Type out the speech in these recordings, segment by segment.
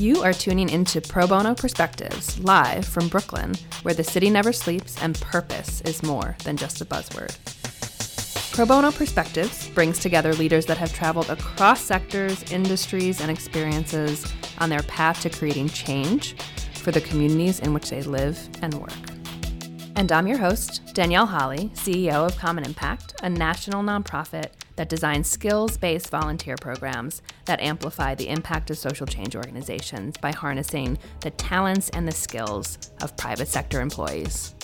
You are tuning into Pro Bono Perspectives live from Brooklyn, where the city never sleeps and purpose is more than just a buzzword. Pro Bono Perspectives brings together leaders that have traveled across sectors, industries, and experiences on their path to creating change for the communities in which they live and work. And I'm your host, Danielle Holly, CEO of Common Impact, a national nonprofit that designs skills based volunteer programs that amplify the impact of social change organizations by harnessing the talents and the skills of private sector employees.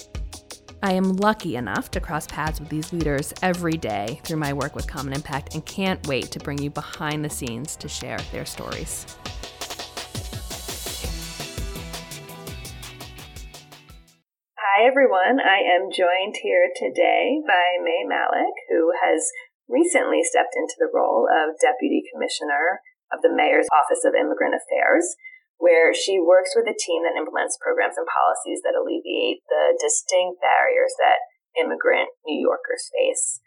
I am lucky enough to cross paths with these leaders every day through my work with Common Impact and can't wait to bring you behind the scenes to share their stories. Hi, everyone. I am joined here today by May Malik, who has recently stepped into the role of Deputy Commissioner of the Mayor's Office of Immigrant Affairs, where she works with a team that implements programs and policies that alleviate the distinct barriers that immigrant New Yorkers face.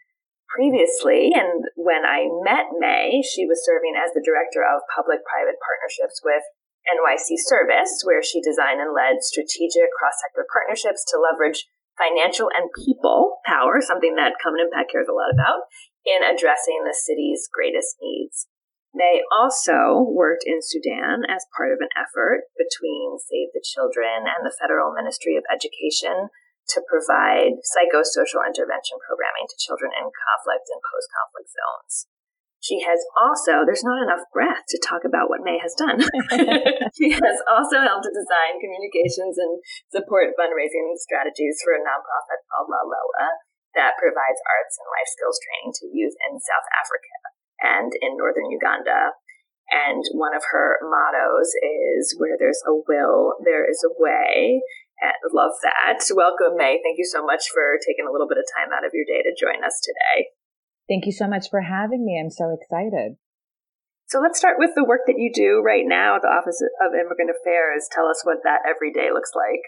Previously, and when I met May, she was serving as the Director of Public Private Partnerships with NYC Service, where she designed and led strategic cross sector partnerships to leverage financial and people power, something that Common Impact cares a lot about, in addressing the city's greatest needs. May also worked in Sudan as part of an effort between Save the Children and the Federal Ministry of Education to provide psychosocial intervention programming to children in conflict and post conflict zones. She has also, there's not enough breath to talk about what May has done. she has also helped to design communications and support fundraising strategies for a nonprofit called Lalela that provides arts and life skills training to youth in South Africa and in northern Uganda. And one of her mottos is where there's a will, there is a way. And love that. Welcome, May. Thank you so much for taking a little bit of time out of your day to join us today. Thank you so much for having me. I'm so excited. So let's start with the work that you do right now at the Office of Immigrant Affairs. Tell us what that every day looks like.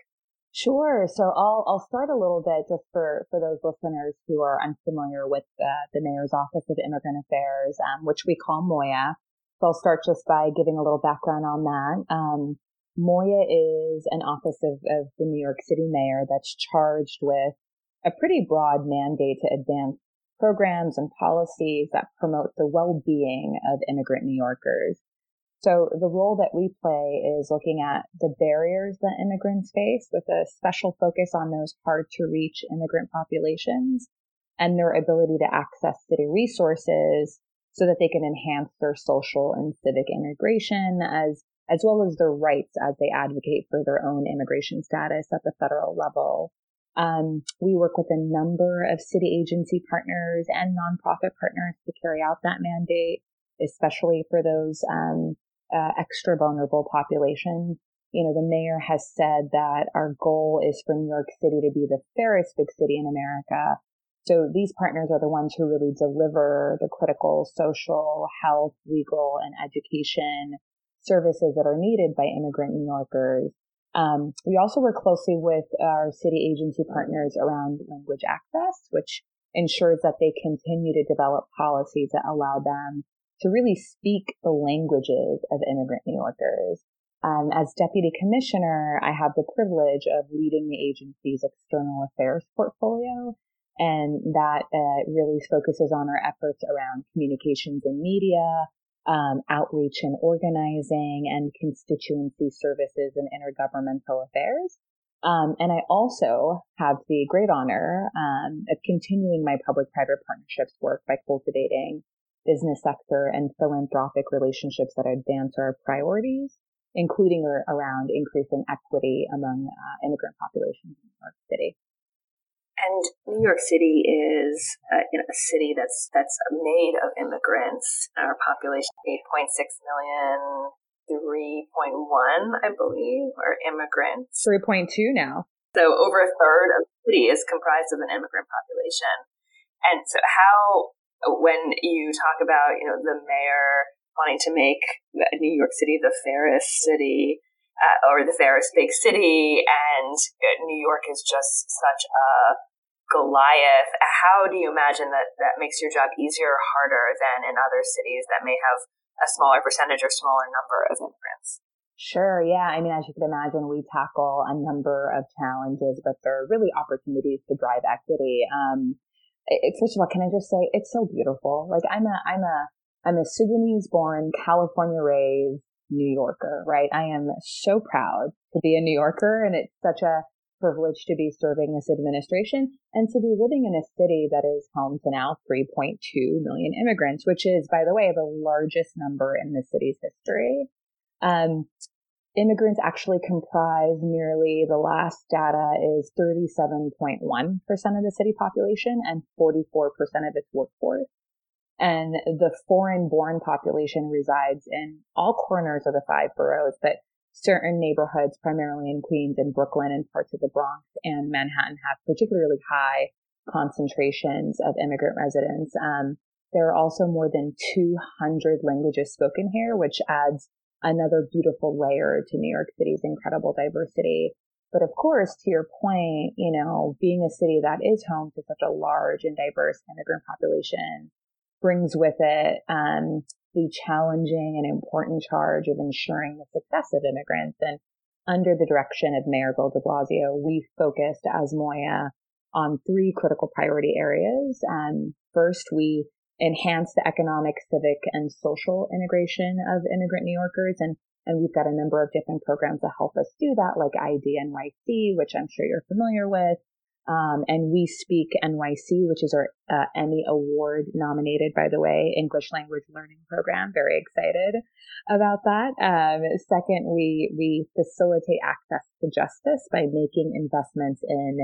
Sure. So I'll I'll start a little bit just for for those listeners who are unfamiliar with uh, the Mayor's Office of Immigrant Affairs, um, which we call MOIA. So I'll start just by giving a little background on that. Um, MOIA is an office of, of the New York City Mayor that's charged with a pretty broad mandate to advance programs and policies that promote the well-being of immigrant New Yorkers. So the role that we play is looking at the barriers that immigrants face with a special focus on those hard to reach immigrant populations and their ability to access city resources so that they can enhance their social and civic integration as as well as their rights as they advocate for their own immigration status at the federal level. Um, we work with a number of city agency partners and nonprofit partners to carry out that mandate, especially for those um, uh, extra vulnerable populations. You know, the mayor has said that our goal is for New York City to be the fairest big city in America. So these partners are the ones who really deliver the critical social, health, legal, and education services that are needed by immigrant New Yorkers. Um, we also work closely with our city agency partners around language access, which ensures that they continue to develop policies that allow them to really speak the languages of immigrant New Yorkers. Um, as deputy commissioner, I have the privilege of leading the agency's external affairs portfolio, and that uh, really focuses on our efforts around communications and media, um, outreach and organizing and constituency services and intergovernmental affairs. Um, and I also have the great honor um, of continuing my public-private partnerships work by cultivating business sector and philanthropic relationships that advance our priorities, including around increasing equity among uh, immigrant populations in New York City. And New York City is uh, you know, a city that's that's made of immigrants. Our population, 8.6 million, 3.1, I believe, are immigrants. 3.2 now. So over a third of the city is comprised of an immigrant population. And so how, when you talk about, you know, the mayor wanting to make New York City the fairest city, uh, or the fairest big city, and New York is just such a Goliath, how do you imagine that that makes your job easier or harder than in other cities that may have a smaller percentage or smaller number of immigrants? Sure. Yeah. I mean, as you can imagine, we tackle a number of challenges, but there are really opportunities to drive equity. Um, it, first of all, can I just say it's so beautiful? Like I'm a, I'm a, I'm a Sudanese born, California raised New Yorker, right? I am so proud to be a New Yorker and it's such a privilege to be serving this administration and to be living in a city that is home to now 3.2 million immigrants, which is, by the way, the largest number in the city's history. Um, immigrants actually comprise nearly the last data is 37.1% of the city population and 44% of its workforce. And the foreign born population resides in all corners of the five boroughs, but certain neighborhoods, primarily in Queens and Brooklyn and parts of the Bronx and Manhattan have particularly high concentrations of immigrant residents. Um, there are also more than 200 languages spoken here, which adds another beautiful layer to New York City's incredible diversity. But of course, to your point, you know, being a city that is home to such a large and diverse immigrant population brings with it um, the challenging and important charge of ensuring the success of immigrants. And under the direction of Mayor Bill de Blasio, we focused as MOIA on three critical priority areas. Um, first, we enhance the economic, civic, and social integration of immigrant New Yorkers. And, and we've got a number of different programs to help us do that, like ID NYC, which I'm sure you're familiar with, um, and We Speak NYC, which is our uh, Emmy Award nominated, by the way, English language learning program. Very excited about that. Um, second, we we facilitate access to justice by making investments in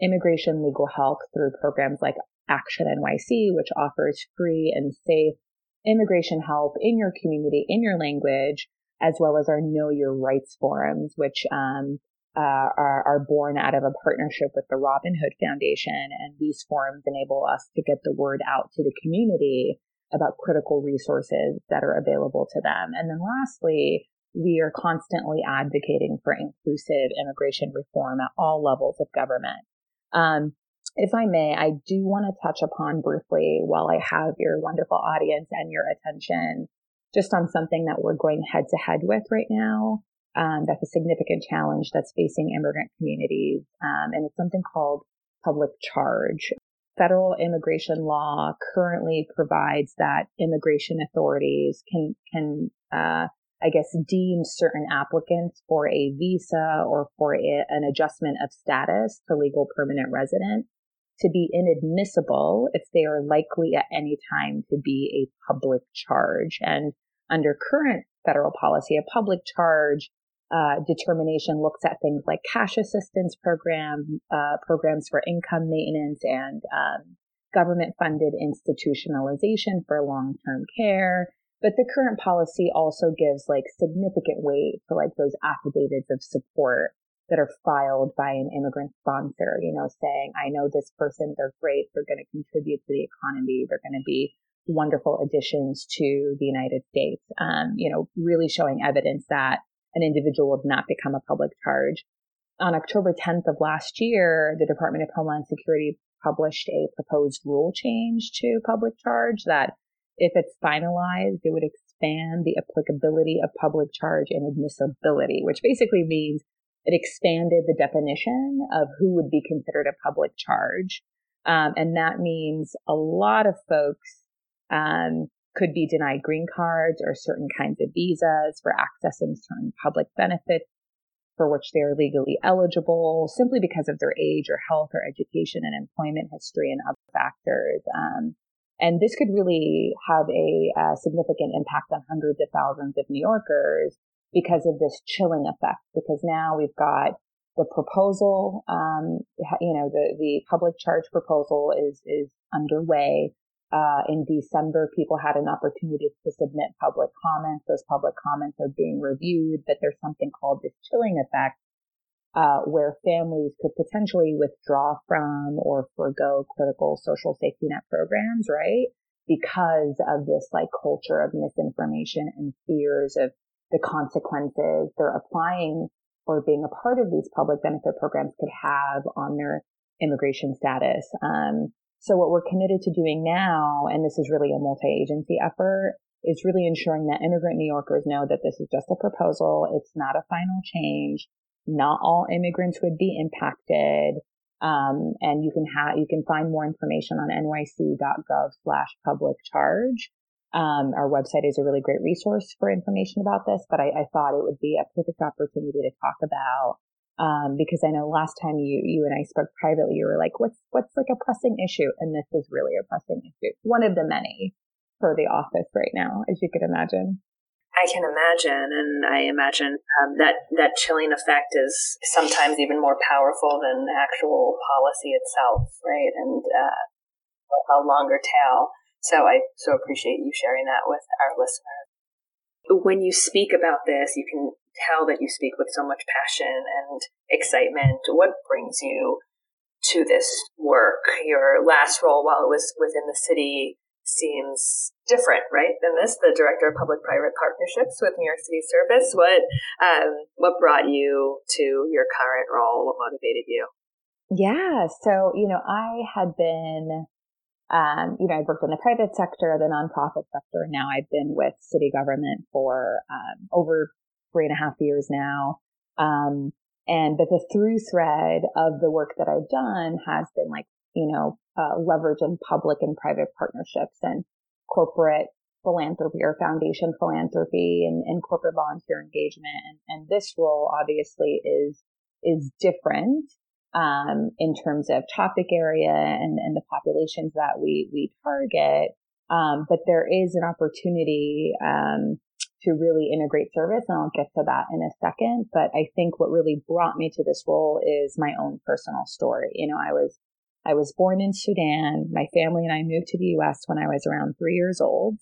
immigration legal help through programs like Action NYC, which offers free and safe immigration help in your community, in your language, as well as our Know Your Rights forums, which um, uh, are, are born out of a partnership with the Robin Hood Foundation. And these forums enable us to get the word out to the community about critical resources that are available to them. And then lastly, we are constantly advocating for inclusive immigration reform at all levels of government. Um, if I may, I do want to touch upon briefly while I have your wonderful audience and your attention just on something that we're going head to head with right now um, that's a significant challenge that's facing immigrant communities. Um, and it's something called public charge. Federal immigration law currently provides that immigration authorities can, can, uh, I guess, deem certain applicants for a visa or for a, an adjustment of status to legal permanent resident to be inadmissible if they are likely at any time to be a public charge. And under current federal policy, a public charge uh, determination looks at things like cash assistance program, uh, programs for income maintenance and um, government funded institutionalization for long-term care. But the current policy also gives like significant weight to like those affidavits of support that are filed by an immigrant sponsor, you know, saying, I know this person, they're great, they're going to contribute to the economy, they're going to be wonderful additions to the United States. Um, you know, really showing evidence that an individual would not become a public charge. On October 10th of last year, the Department of Homeland Security published a proposed rule change to public charge that if it's finalized, it would expand the applicability of public charge and admissibility, which basically means it expanded the definition of who would be considered a public charge. Um, and that means a lot of folks um, could be denied green cards or certain kinds of visas for accessing certain public benefits for which they are legally eligible simply because of their age or health or education and employment history and other factors. Um, and this could really have a, a, significant impact on hundreds of thousands of New Yorkers because of this chilling effect. Because now we've got the proposal, um, you know, the, the public charge proposal is, is underway. Uh, in December, people had an opportunity to submit public comments. Those public comments are being reviewed, but there's something called this chilling effect, uh, where families could potentially withdraw from or forego critical social safety net programs, right? Because of this like culture of misinformation and fears of the consequences they're applying or being a part of these public benefit programs could have on their immigration status. Um, so what we're committed to doing now, and this is really a multi-agency effort, is really ensuring that immigrant New Yorkers know that this is just a proposal. It's not a final change. Not all immigrants would be impacted. Um, and you can have, you can find more information on nyc.gov slash public charge. Um, our website is a really great resource for information about this, but I, I thought it would be a perfect opportunity to talk about um, because I know last time you you and I spoke privately, you were like, "What's what's like a pressing issue?" And this is really a pressing issue, one of the many for the office right now, as you could imagine. I can imagine, and I imagine um, that that chilling effect is sometimes even more powerful than actual policy itself, right? And uh, a longer tail. So I so appreciate you sharing that with our listeners. When you speak about this, you can tell that you speak with so much passion and excitement. What brings you to this work? Your last role, while it was within the city, seems different, right? Than this, the director of public-private partnerships with New York City Service. What um, what brought you to your current role? What motivated you? Yeah, so you know, I had been, um, you know, I've worked in the private sector, the nonprofit sector. Now I've been with city government for um, over three and a half years now. Um, and but the through thread of the work that I've done has been like, you know, uh, leverage in public and private partnerships and corporate philanthropy or foundation philanthropy and, and corporate volunteer engagement. And, and this role obviously is, is different, um, in terms of topic area and, and the populations that we, we target. Um, but there is an opportunity, um, to really integrate service. And I'll get to that in a second. But I think what really brought me to this role is my own personal story. You know, I was I was born in Sudan. My family and I moved to the US when I was around three years old.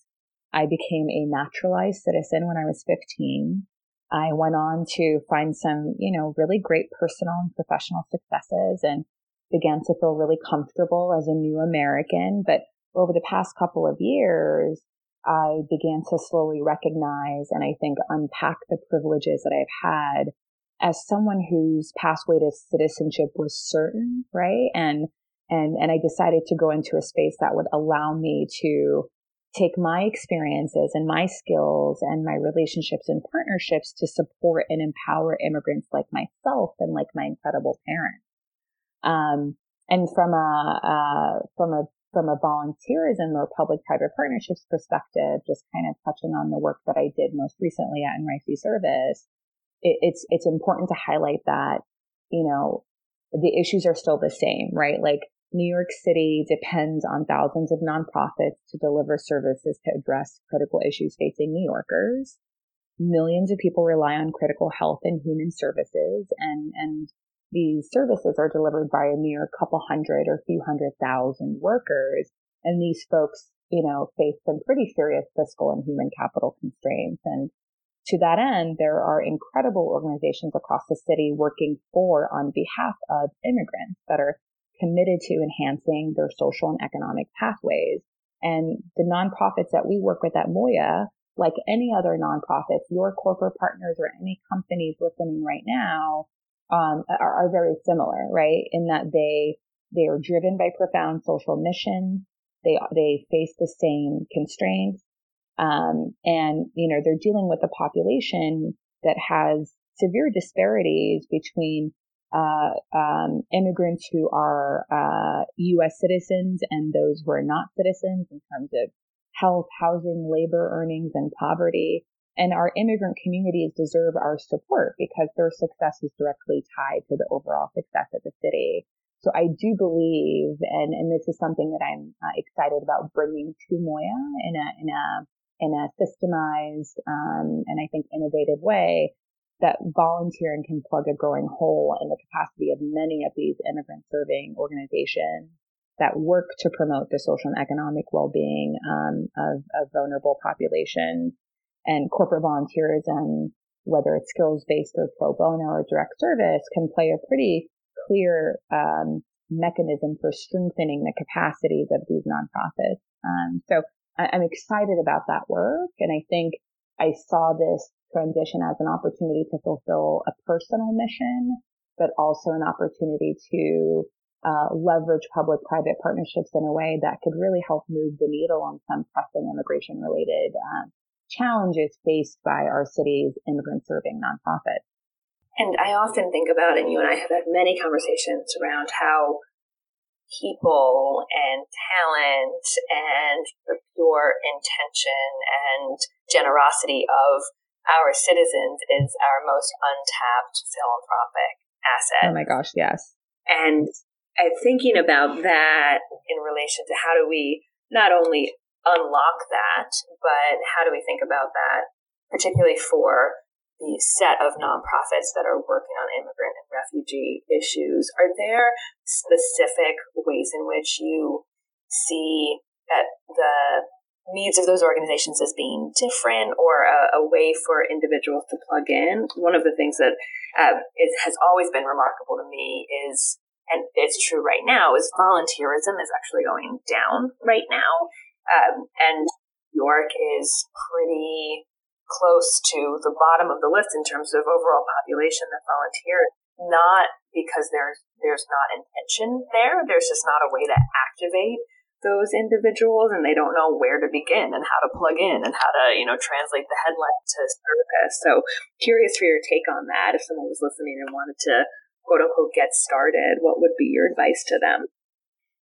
I became a naturalized citizen when I was 15. I went on to find some, you know, really great personal and professional successes and began to feel really comfortable as a new American. But over the past couple of years, I began to slowly recognize and I think unpack the privileges that I've had as someone whose pathway to citizenship was certain, right? And and, and I decided to go into a space that would allow me to take my experiences and my skills and my relationships and partnerships to support and empower immigrants like myself and like my incredible parents. Um, and from a, uh, from a, from a volunteerism or public-private partnerships perspective, just kind of touching on the work that I did most recently at NYC Service, it, it's, it's important to highlight that, you know, the issues are still the same, right? Like New York City depends on thousands of nonprofits to deliver services to address critical issues facing New Yorkers. Millions of people rely on critical health and human services and, and these services are delivered by a mere couple hundred or few hundred thousand workers. And these folks, you know, face some pretty serious fiscal and human capital constraints. And to that end, there are incredible organizations across the city working for on behalf of immigrants that are committed to enhancing their social and economic pathways. And the nonprofits that we work with at MOIA, like any other nonprofits, your corporate partners or any companies listening right now, um, are, are very similar, right? In that they, they are driven by profound social mission. They, they face the same constraints. Um, and, you know, they're dealing with a population that has severe disparities between uh, um, immigrants who are uh, U.S. citizens and those who are not citizens in terms of health, housing, labor earnings, and poverty. And our immigrant communities deserve our support because their success is directly tied to the overall success of the city. So I do believe, and, and this is something that I'm uh, excited about bringing to MOIA in a, in a, in a systemized, um, and I think innovative way that volunteer and can plug a growing hole in the capacity of many of these immigrant serving organizations that work to promote the social and economic well-being um, of, of, vulnerable populations and corporate volunteerism, whether it's skills-based or pro bono or direct service, can play a pretty clear um, mechanism for strengthening the capacities of these nonprofits. Um, so I, I'm excited about that work, and I think I saw this transition as an opportunity to fulfill a personal mission, but also an opportunity to uh, leverage public-private partnerships in a way that could really help move the needle on some pressing immigration-related um, challenges faced by our city's immigrant-serving nonprofits. And I often think about, and you and I have had many conversations around how people and talent and the pure intention and generosity of our citizens is our most untapped philanthropic asset. Oh my gosh, yes. And I'm thinking about that in relation to how do we not only unlock that, but how do we think about that, particularly for the set of nonprofits that are working on immigrant and refugee issues. Are there specific ways in which you see that the needs of those organizations as being different or a, a way for individuals to plug in? One of the things that uh, is, has always been remarkable to me is, and it's true right now, is volunteerism is actually going down right now. Um, and York is pretty close to the bottom of the list in terms of overall population that volunteer, not because there's there's not intention there. There's just not a way to activate those individuals and they don't know where to begin and how to plug in and how to, you know, translate the headline to service. So curious for your take on that. If someone was listening and wanted to quote unquote get started, what would be your advice to them?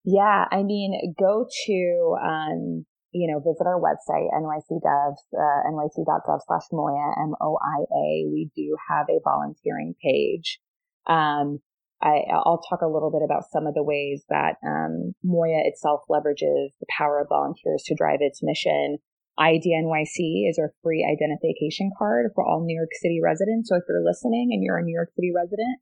Yeah, I mean, go to um, you know, visit our website, nyc.gov, uh, nyc.gov slash MOIA, M-O-I-A. We do have a volunteering page. Um, I, will talk a little bit about some of the ways that um, MOIA itself leverages the power of volunteers to drive its mission. IDNYC is our free identification card for all New York City residents. So if you're listening and you're a New York City resident,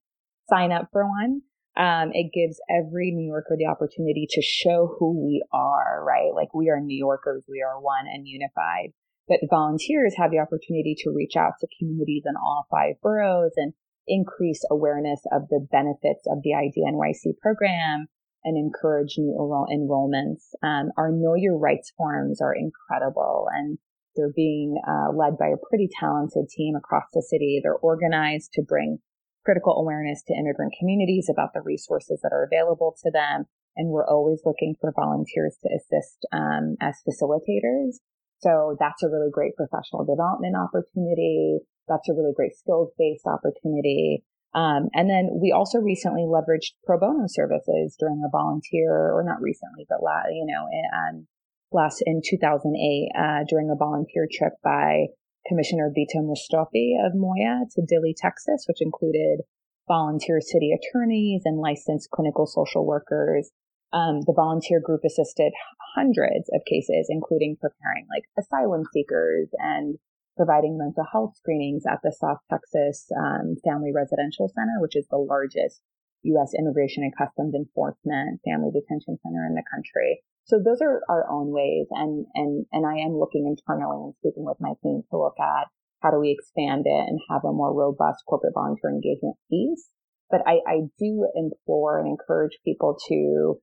sign up for one. Um, it gives every New Yorker the opportunity to show who we are, right? Like we are New Yorkers, we are one and unified. But volunteers have the opportunity to reach out to communities in all five boroughs and increase awareness of the benefits of the IDNYC program and encourage new enroll- enrollments. Um, our Know Your Rights forms are incredible and they're being uh, led by a pretty talented team across the city. They're organized to bring critical awareness to immigrant communities about the resources that are available to them. And we're always looking for volunteers to assist um, as facilitators. So that's a really great professional development opportunity. That's a really great skills based opportunity. Um, and then we also recently leveraged pro bono services during a volunteer, or not recently, but la- you know, in, um, last in 2008 uh, during a volunteer trip by Commissioner Bitta Mostofi of MOIA to Dilley, Texas, which included volunteer city attorneys and licensed clinical social workers. Um, the volunteer group assisted hundreds of cases, including preparing like asylum seekers and providing mental health screenings at the South Texas um, Family Residential Center, which is the largest U.S. Immigration and Customs Enforcement family detention center in the country. So those are our own ways. And, and, and I am looking internally and speaking with my team to look at how do we expand it and have a more robust corporate volunteer engagement piece. But I, I do implore and encourage people to,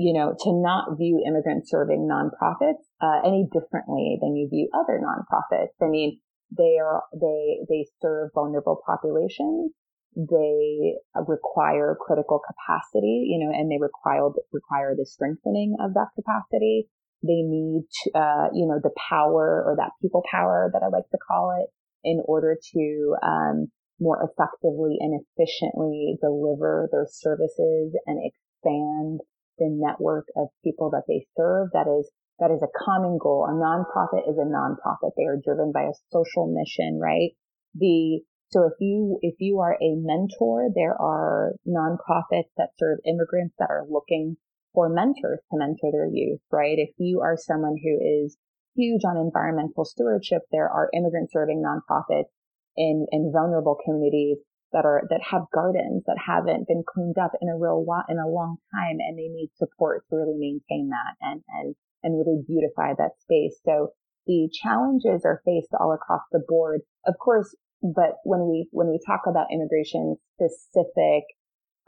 you know, to not view immigrant serving nonprofits uh, any differently than you view other nonprofits. I mean, they are they they serve vulnerable populations they require critical capacity, you know, and they require, require the strengthening of that capacity. They need, uh, you know, the power or that people power that I like to call it in order to, um, more effectively and efficiently deliver their services and expand the network of people that they serve. That is, that is a common goal. A nonprofit is a nonprofit. They are driven by a social mission, right? The so if you, if you are a mentor, there are nonprofits that serve immigrants that are looking for mentors to mentor their youth, right? If you are someone who is huge on environmental stewardship, there are immigrant serving nonprofits in, in vulnerable communities that are, that have gardens that haven't been cleaned up in a real while, in a long time and they need support to really maintain that and, and, and really beautify that space. So the challenges are faced all across the board. Of course, but when we, when we talk about immigration specific,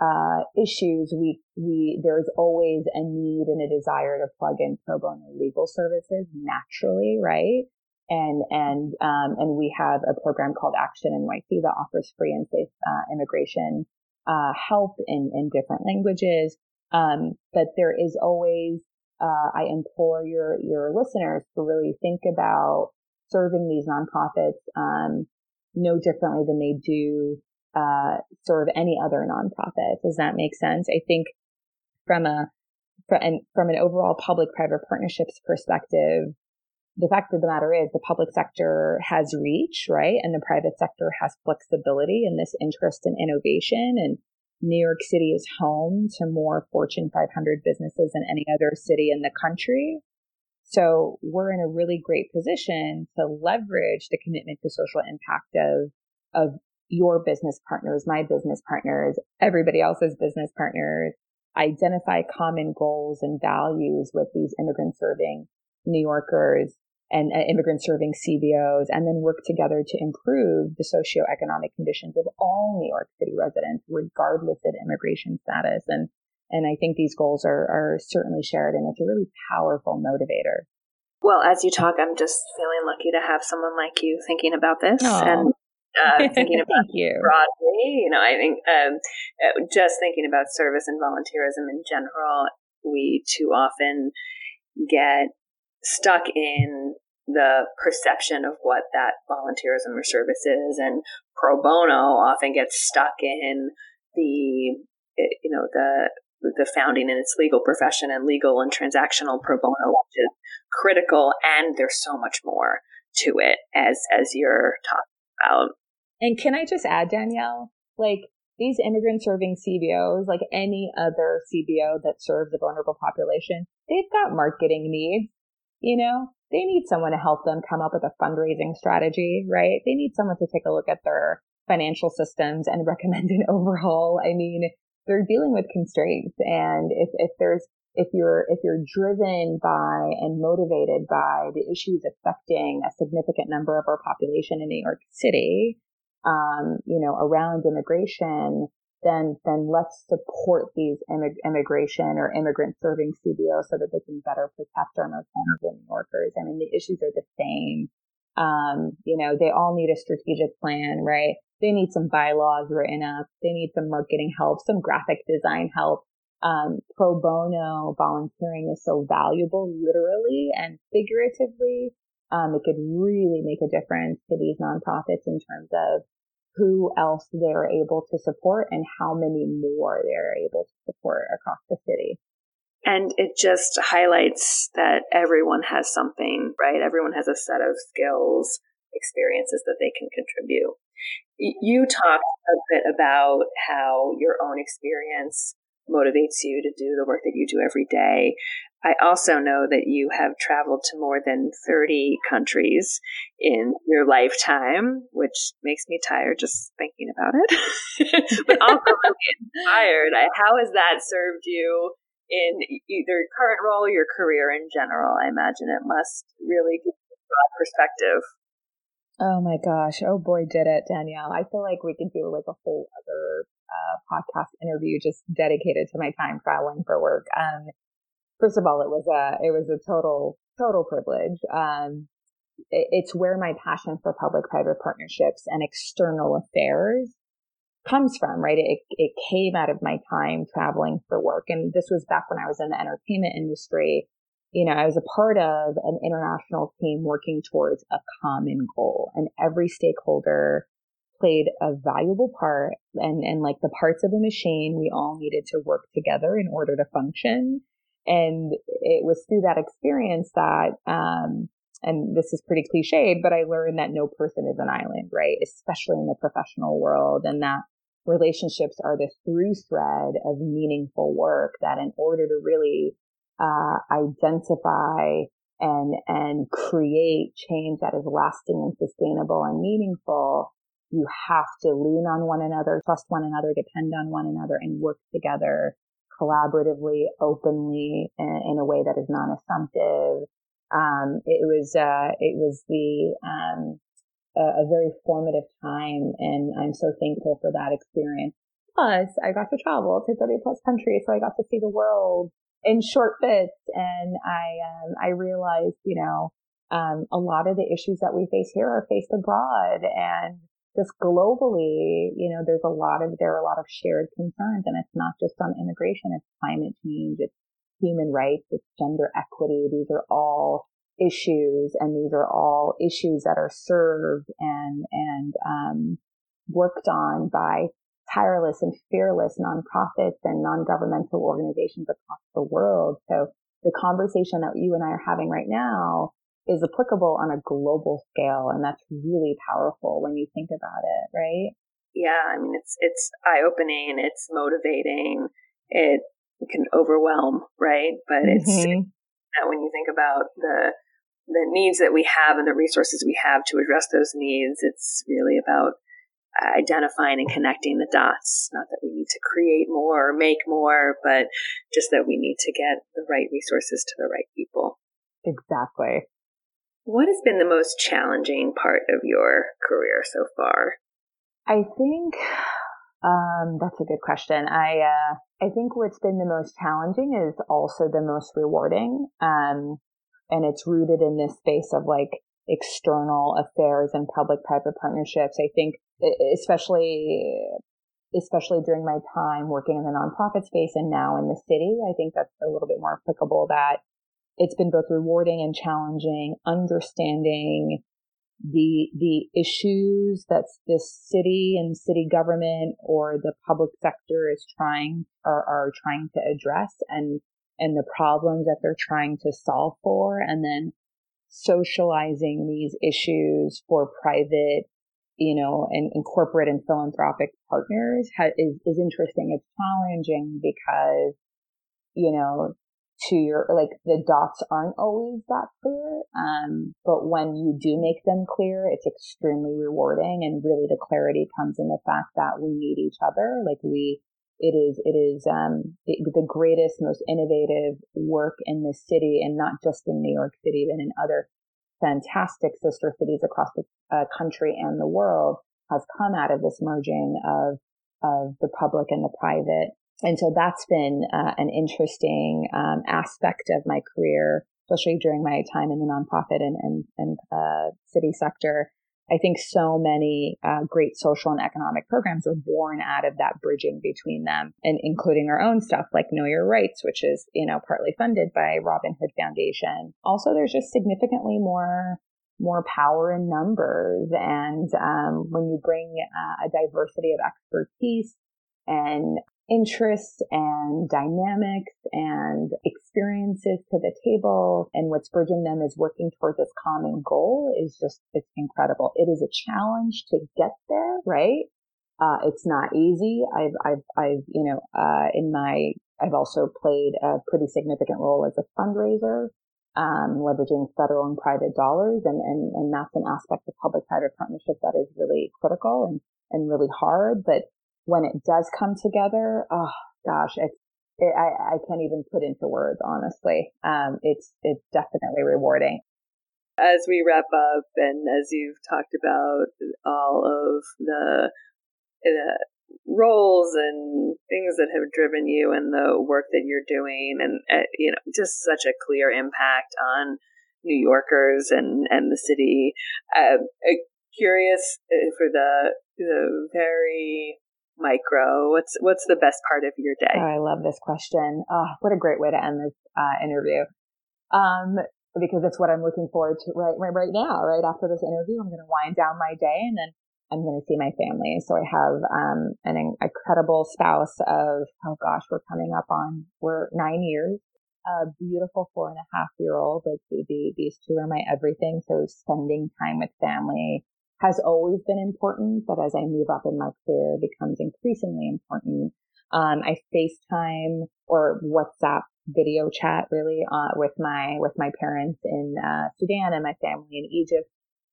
uh, issues, we, we, there's always a need and a desire to plug in pro bono legal services naturally, right? And, and, um, and we have a program called Action NYC that offers free and safe, uh, immigration, uh, help in, in different languages. Um, but there is always, uh, I implore your, your listeners to really think about serving these nonprofits, um, no differently than they do, uh, serve any other nonprofit. Does that make sense? I think from a, from an overall public-private partnerships perspective, the fact of the matter is the public sector has reach, right? And the private sector has flexibility and this interest in innovation. And New York City is home to more Fortune 500 businesses than any other city in the country. So we're in a really great position to leverage the commitment to social impact of, of your business partners, my business partners, everybody else's business partners, identify common goals and values with these immigrant serving New Yorkers and uh, immigrant serving CBOs and then work together to improve the socioeconomic conditions of all New York City residents, regardless of immigration status. And, and I think these goals are, are certainly shared and it's a really powerful motivator. Well, as you talk, I'm just feeling lucky to have someone like you thinking about this Aww. and uh, thinking about you. broadly. You know, I think um, uh, just thinking about service and volunteerism in general, we too often get stuck in the perception of what that volunteerism or service is and pro bono often gets stuck in the eh, you know the the founding in its legal profession and legal and transactional pro bono which is critical and there's so much more to it as as you're talking about and can i just add danielle like these immigrant serving CBOs, like any other CBO that serves a vulnerable population, they've got marketing needs. You know, they need someone to help them come up with a fundraising strategy, right? They need someone to take a look at their financial systems and recommend an overhaul. I mean, they're dealing with constraints. And if, if there's, if you're, if you're driven by and motivated by the issues affecting a significant number of our population in New York City, um, you know, around immigration, then then let's support these immig- immigration or immigrant serving CBOs so that they can better protect our most vulnerable New Yorkers. I mean, the issues are the same. Um, you know, they all need a strategic plan, right? They need some bylaws written up. They need some marketing help, some graphic design help. Um, pro bono volunteering is so valuable, literally and figuratively. Um, it could really make a difference to these nonprofits in terms of who else they're able to support and how many more they're able to support across the city. And it just highlights that everyone has something, right? Everyone has a set of skills, experiences that they can contribute. You talked a bit about how your own experience motivates you to do the work that you do every day. I also know that you have traveled to more than 30 countries in your lifetime, which makes me tired just thinking about it, but also really inspired. How has that served you in either your current role or your career in general? I imagine it must really give you a broad perspective. Oh my gosh. Oh boy, did it, Danielle. I feel like we could do like a whole other uh, podcast interview just dedicated to my time traveling for work. Um, first of all, it was a, it was a total, total privilege. Um, it, it's where my passion for public-private partnerships and external affairs comes from, right? It, it came out of my time traveling for work. And this was back when I was in the entertainment industry. You know, I was a part of an international team working towards a common goal and every stakeholder played a valuable part and, and like the parts of a machine, we all needed to work together in order to function. And it was through that experience that, um, and this is pretty cliched, but I learned that no person is an island, right? Especially in the professional world and that relationships are the through thread of meaningful work that in order to really, uh, identify and, and create change that is lasting and sustainable and meaningful, you have to lean on one another, trust one another, depend on one another and work together collaboratively, openly, in, a way that is non-assumptive. Um, it was, uh, it was the, um, a, a, very formative time and I'm so thankful for that experience. Plus, I got to travel to 30 plus countries, so I got to see the world in short fits and I, um, I realized, you know, um, a lot of the issues that we face here are faced abroad and just globally, you know, there's a lot of, there are a lot of shared concerns and it's not just on immigration, it's climate change, it's human rights, it's gender equity. These are all issues and these are all issues that are served and, and, um, worked on by tireless and fearless nonprofits and non-governmental organizations across the world. So the conversation that you and I are having right now is applicable on a global scale. And that's really powerful when you think about it, right? Yeah. I mean, it's, it's eye opening. It's motivating. It can overwhelm, right? But it's mm-hmm. when you think about the, the needs that we have and the resources we have to address those needs, it's really about identifying and connecting the dots. Not that we need to create more or make more, but just that we need to get the right resources to the right people. Exactly. What has been the most challenging part of your career so far? I think um, that's a good question. I uh, I think what's been the most challenging is also the most rewarding, um, and it's rooted in this space of like external affairs and public-private partnerships. I think, especially especially during my time working in the nonprofit space and now in the city, I think that's a little bit more applicable. That it's been both rewarding and challenging understanding the the issues that this city and city government or the public sector is trying are, are trying to address and and the problems that they're trying to solve for. And then socializing these issues for private you know and, and corporate and philanthropic partners ha- is, is interesting. It's challenging because you know to your, like the dots aren't always that clear. Um, but when you do make them clear, it's extremely rewarding. And really the clarity comes in the fact that we need each other. Like we, it is, it is, um, the, the greatest, most innovative work in the city and not just in New York City, but in other fantastic sister cities across the uh, country and the world has come out of this merging of, of the public and the private and so that's been uh, an interesting um, aspect of my career, especially during my time in the nonprofit and, and, and uh, city sector. I think so many uh, great social and economic programs are born out of that bridging between them, and including our own stuff like Know Your Rights, which is you know partly funded by Robin Hood Foundation. Also, there's just significantly more more power in numbers, and um, when you bring uh, a diversity of expertise and interests and dynamics and experiences to the table and what's bridging them is working towards this common goal is just, it's incredible. It is a challenge to get there, right? Uh, it's not easy. I've, I've, I've, you know, uh, in my, I've also played a pretty significant role as a fundraiser, um, leveraging federal and private dollars. And, and, and that's an aspect of public-private partnership that is really critical and, and really hard. But when it does come together, oh gosh, it's, it, I, I can't even put into words, honestly. Um, it's, it's definitely rewarding. As we wrap up and as you've talked about all of the, the roles and things that have driven you and the work that you're doing and, uh, you know, just such a clear impact on New Yorkers and, and the city. Uh, curious uh, for the, the very micro? What's what's the best part of your day? Oh, I love this question. Oh, what a great way to end this uh, interview. Um, because it's what I'm looking forward to right, right, right now, right after this interview. I'm going to wind down my day and then I'm going to see my family. So I have, um, an incredible spouse of, oh gosh, we're coming up on, we're nine years, a beautiful four and a half year old. Like the, the, these two are my everything. So spending time with family, has always been important, but as I move up in my career, becomes increasingly important. Um, I FaceTime or WhatsApp video chat really uh, with my with my parents in uh, Sudan and my family in Egypt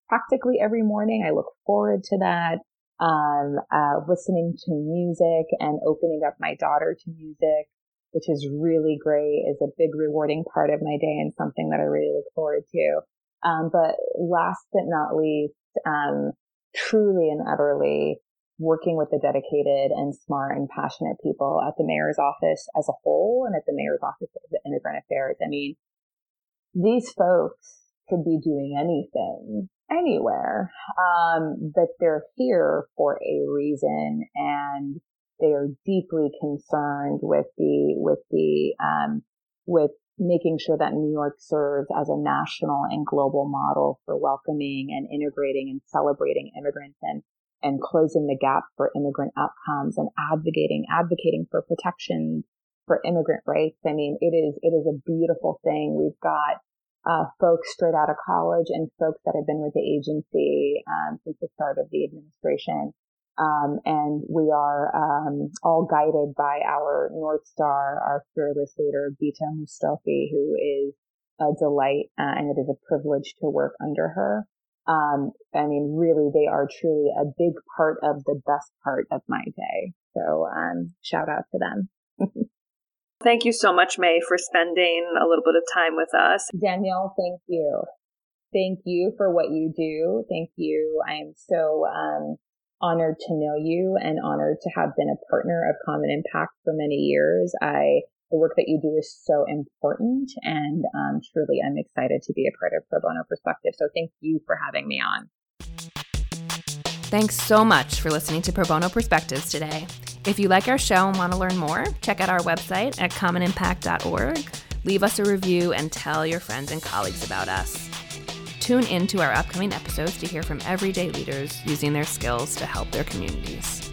practically every morning. I look forward to that. Um, uh, listening to music and opening up my daughter to music, which is really great, is a big rewarding part of my day and something that I really look forward to. Um, but last but not least, um, truly and utterly working with the dedicated and smart and passionate people at the mayor's office as a whole and at the mayor's office of the immigrant affairs. I mean, these folks could be doing anything anywhere. Um, but they're here for a reason and they are deeply concerned with the, with the, um, with making sure that New York serves as a national and global model for welcoming and integrating and celebrating immigrants and, and closing the gap for immigrant outcomes and advocating, advocating for protections for immigrant rights. I mean, it is, it is a beautiful thing. We've got uh, folks straight out of college and folks that have been with the agency um, since the start of the administration. Um, and we are um, all guided by our North Star, our fearless leader, Bitta Mostofi, who is a delight, uh, and it is a privilege to work under her. Um, I mean, really, they are truly a big part of the best part of my day. So, um, shout out to them. Thank you so much, May, for spending a little bit of time with us. Danielle, thank you. Thank you for what you do. Thank you. I am so um, honored to know you and honored to have been a partner of Common Impact for many years. I the work that you do is so important, and um, truly, I'm excited to be a part of Pro Bono Perspective. So, thank you for having me on. Thanks so much for listening to Pro Bono Perspectives today. If you like our show and want to learn more, check out our website at commonimpact.org. Leave us a review and tell your friends and colleagues about us. Tune in to our upcoming episodes to hear from everyday leaders using their skills to help their communities.